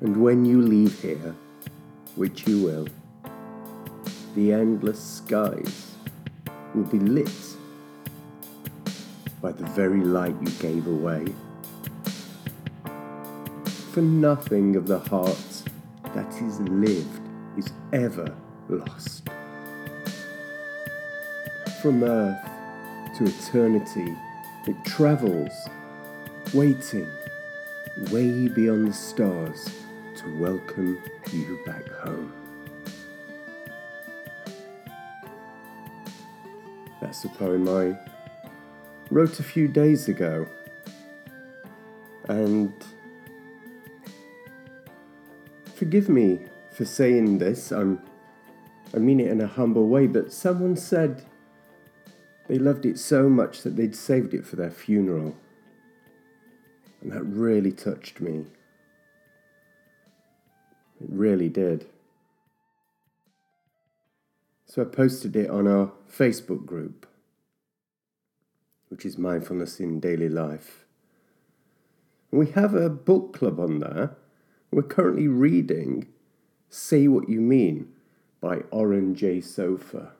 And when you leave here, which you will, the endless skies will be lit by the very light you gave away. For nothing of the heart that is lived is ever lost. From earth to eternity, it travels, waiting way beyond the stars to welcome you back home. That's a poem I wrote a few days ago. And forgive me for saying this, I'm, I mean it in a humble way, but someone said they loved it so much that they'd saved it for their funeral. And that really touched me. It really did. So I posted it on our Facebook group, which is Mindfulness in Daily Life. We have a book club on there. We're currently reading Say What You Mean by Oren J. Sofer.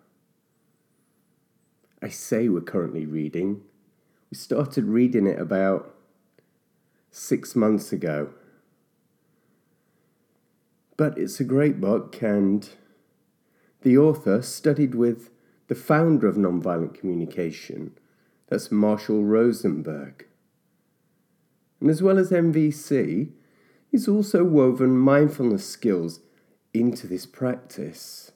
I say we're currently reading. We started reading it about six months ago. But it's a great book, and the author studied with the founder of nonviolent communication, that's Marshall Rosenberg. And as well as NVC, he's also woven mindfulness skills into this practice.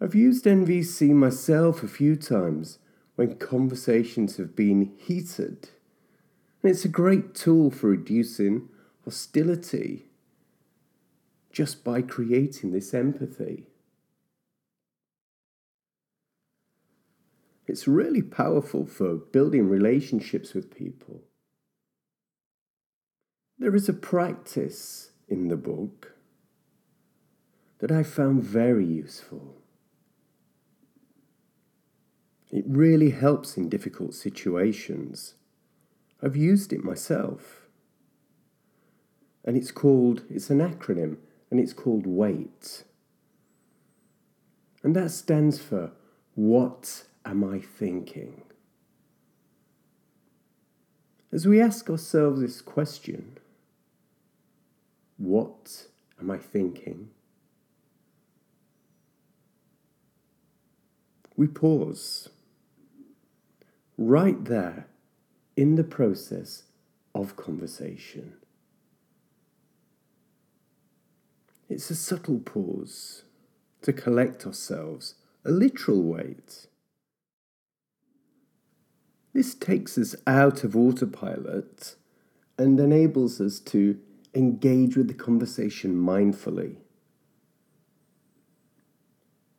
I've used NVC myself a few times when conversations have been heated, and it's a great tool for reducing hostility just by creating this empathy. It's really powerful for building relationships with people. There is a practice in the book that I found very useful. It really helps in difficult situations. I've used it myself. And it's called, it's an acronym, and it's called WAIT. And that stands for What Am I Thinking? As we ask ourselves this question, What am I thinking? We pause right there in the process of conversation. It's a subtle pause to collect ourselves, a literal wait. This takes us out of autopilot and enables us to engage with the conversation mindfully.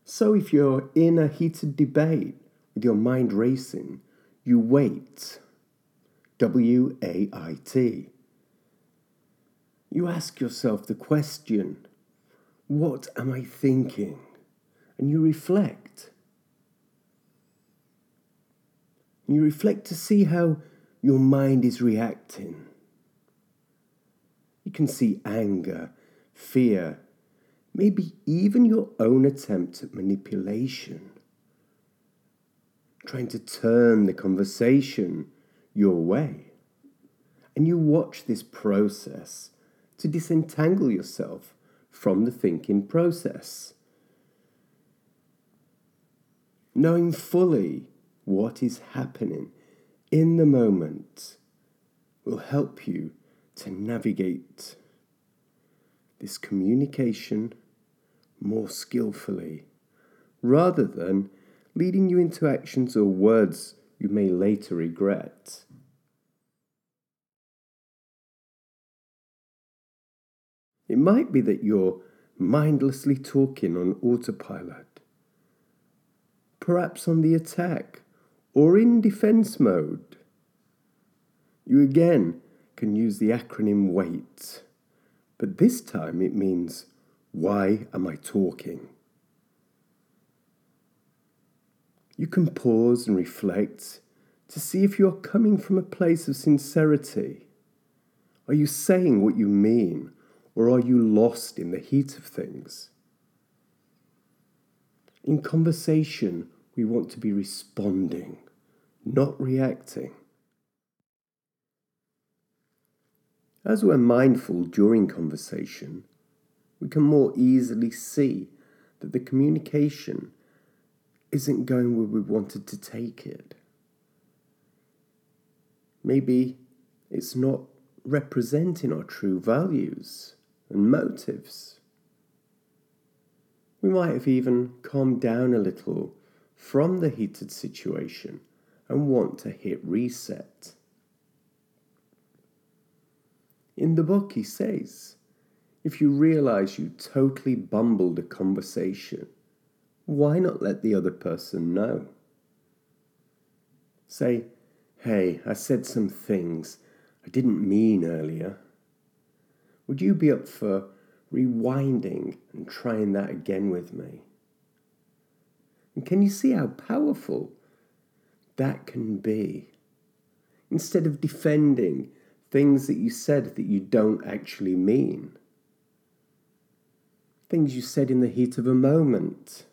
So, if you're in a heated debate with your mind racing, you wait. W A I T. You ask yourself the question what am I thinking? And you reflect. You reflect to see how your mind is reacting. You can see anger, fear, maybe even your own attempt at manipulation trying to turn the conversation your way. And you watch this process to disentangle yourself from the thinking process. Knowing fully what is happening in the moment will help you to navigate this communication more skillfully rather than leading you into actions or words you may later regret. It might be that you're mindlessly talking on autopilot, perhaps on the attack or in defense mode. You again can use the acronym WAIT, but this time it means Why am I talking? you can pause and reflect to see if you're coming from a place of sincerity. Are you saying what you mean, or are you lost in the heat of things? In conversation, we want to be responding, not reacting. As we're mindful during conversation, we can more easily see that the communication isn't going where we wanted to take it. Maybe it's not representing our true values and motives. We might have even calmed down a little from the heated situation and want to hit reset. In the book, he says, if you realize you totally bumbled a conversation, why not let the other person know? Say, hey, I said some things I didn't mean earlier. Would you be up for rewinding and trying that again with me? And can you see how powerful that can be? Instead of defending things that you said that you don't actually mean, things you said in the heat of a moment.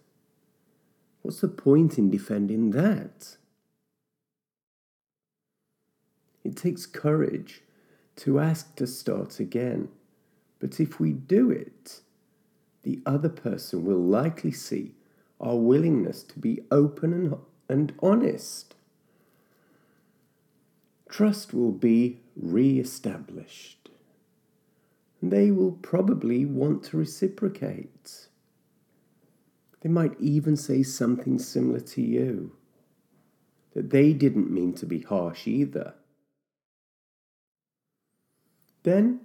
What's the point in defending that? It takes courage to ask to start again. But if we do it, the other person will likely see our willingness to be open and, and honest. Trust will be re established. They will probably want to reciprocate. They might even say something similar to you that they didn't mean to be harsh either. Then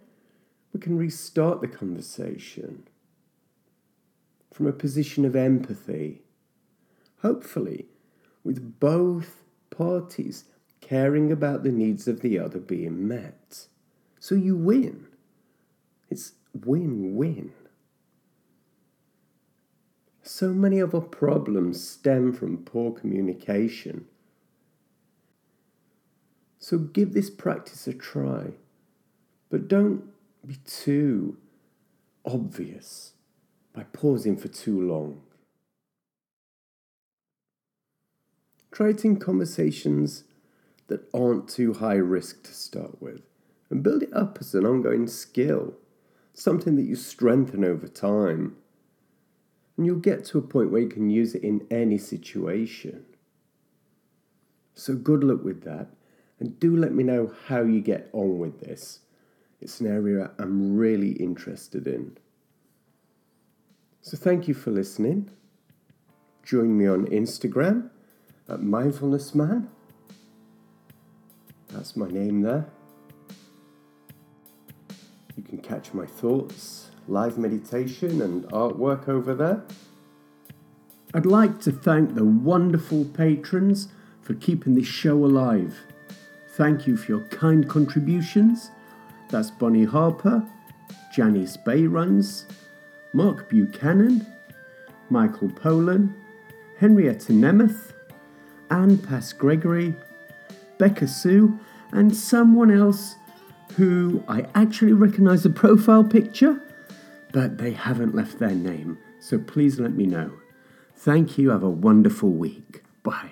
we can restart the conversation from a position of empathy, hopefully, with both parties caring about the needs of the other being met. So you win. It's win win. So many of our problems stem from poor communication. So give this practice a try, but don't be too obvious by pausing for too long. Try it in conversations that aren't too high risk to start with and build it up as an ongoing skill, something that you strengthen over time. And you'll get to a point where you can use it in any situation. So, good luck with that, and do let me know how you get on with this. It's an area I'm really interested in. So, thank you for listening. Join me on Instagram at mindfulnessman. That's my name there. You can catch my thoughts, live meditation, and artwork over there. I'd like to thank the wonderful patrons for keeping this show alive. Thank you for your kind contributions. That's Bonnie Harper, Janice Bayruns, Mark Buchanan, Michael Polan, Henrietta Nemeth, Anne Pass Gregory, Becca Sue, and someone else who I actually recognise the profile picture, but they haven't left their name. So please let me know. Thank you. Have a wonderful week. Bye.